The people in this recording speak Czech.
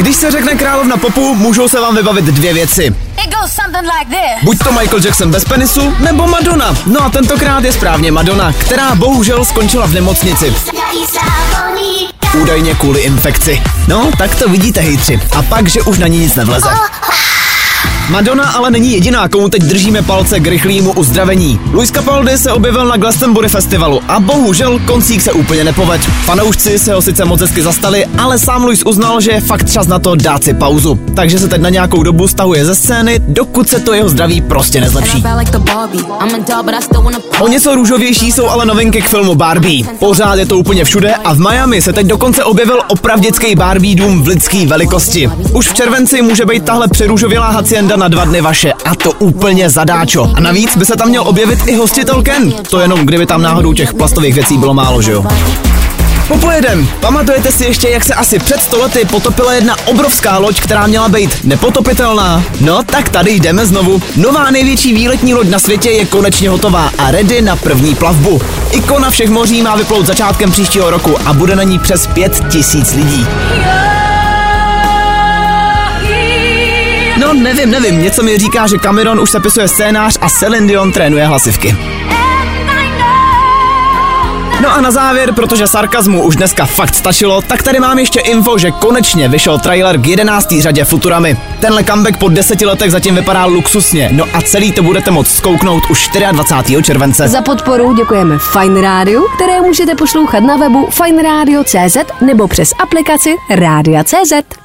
Když se řekne královna popu, můžou se vám vybavit dvě věci. It goes something like this. Buď to Michael Jackson bez penisu, nebo Madonna. No a tentokrát je správně Madonna, která bohužel skončila v nemocnici. Údajně kvůli infekci. No, tak to vidíte, hejtři. A pak, že už na ní nic nevleze. Madonna ale není jediná, komu teď držíme palce k rychlému uzdravení. Luis Capaldi se objevil na Glastonbury festivalu a bohužel koncík se úplně nepovedl. Fanoušci se ho sice moc hezky zastali, ale sám Luis uznal, že je fakt čas na to dát si pauzu. Takže se teď na nějakou dobu stahuje ze scény, dokud se to jeho zdraví prostě nezlepší. O něco růžovější jsou ale novinky k filmu Barbie. Pořád je to úplně všude a v Miami se teď dokonce objevil opravdický Barbie dům v lidské velikosti. Už v červenci může být tahle přerůžovělá hacienda na dva dny vaše a to úplně zadáčo. A navíc by se tam měl objevit i hostitel Ken. To jenom kdyby tam náhodou těch plastových věcí bylo málo, že jo? Popojedem. Pamatujete si ještě, jak se asi před stolety potopila jedna obrovská loď, která měla být nepotopitelná? No, tak tady jdeme znovu. Nová největší výletní loď na světě je konečně hotová a ready na první plavbu. Ikona všech moří má vyplout začátkem příštího roku a bude na ní přes pět tisíc lidí. No nevím, nevím, něco mi říká, že Cameron už sepisuje scénář a Celine Dion trénuje hlasivky. No a na závěr, protože sarkazmu už dneska fakt stačilo, tak tady mám ještě info, že konečně vyšel trailer k 11. řadě Futuramy. Tenhle comeback po deseti letech zatím vypadá luxusně, no a celý to budete moct zkouknout už 24. července. Za podporu děkujeme Fine Radio, které můžete poslouchat na webu fineradio.cz nebo přes aplikaci Rádia.cz.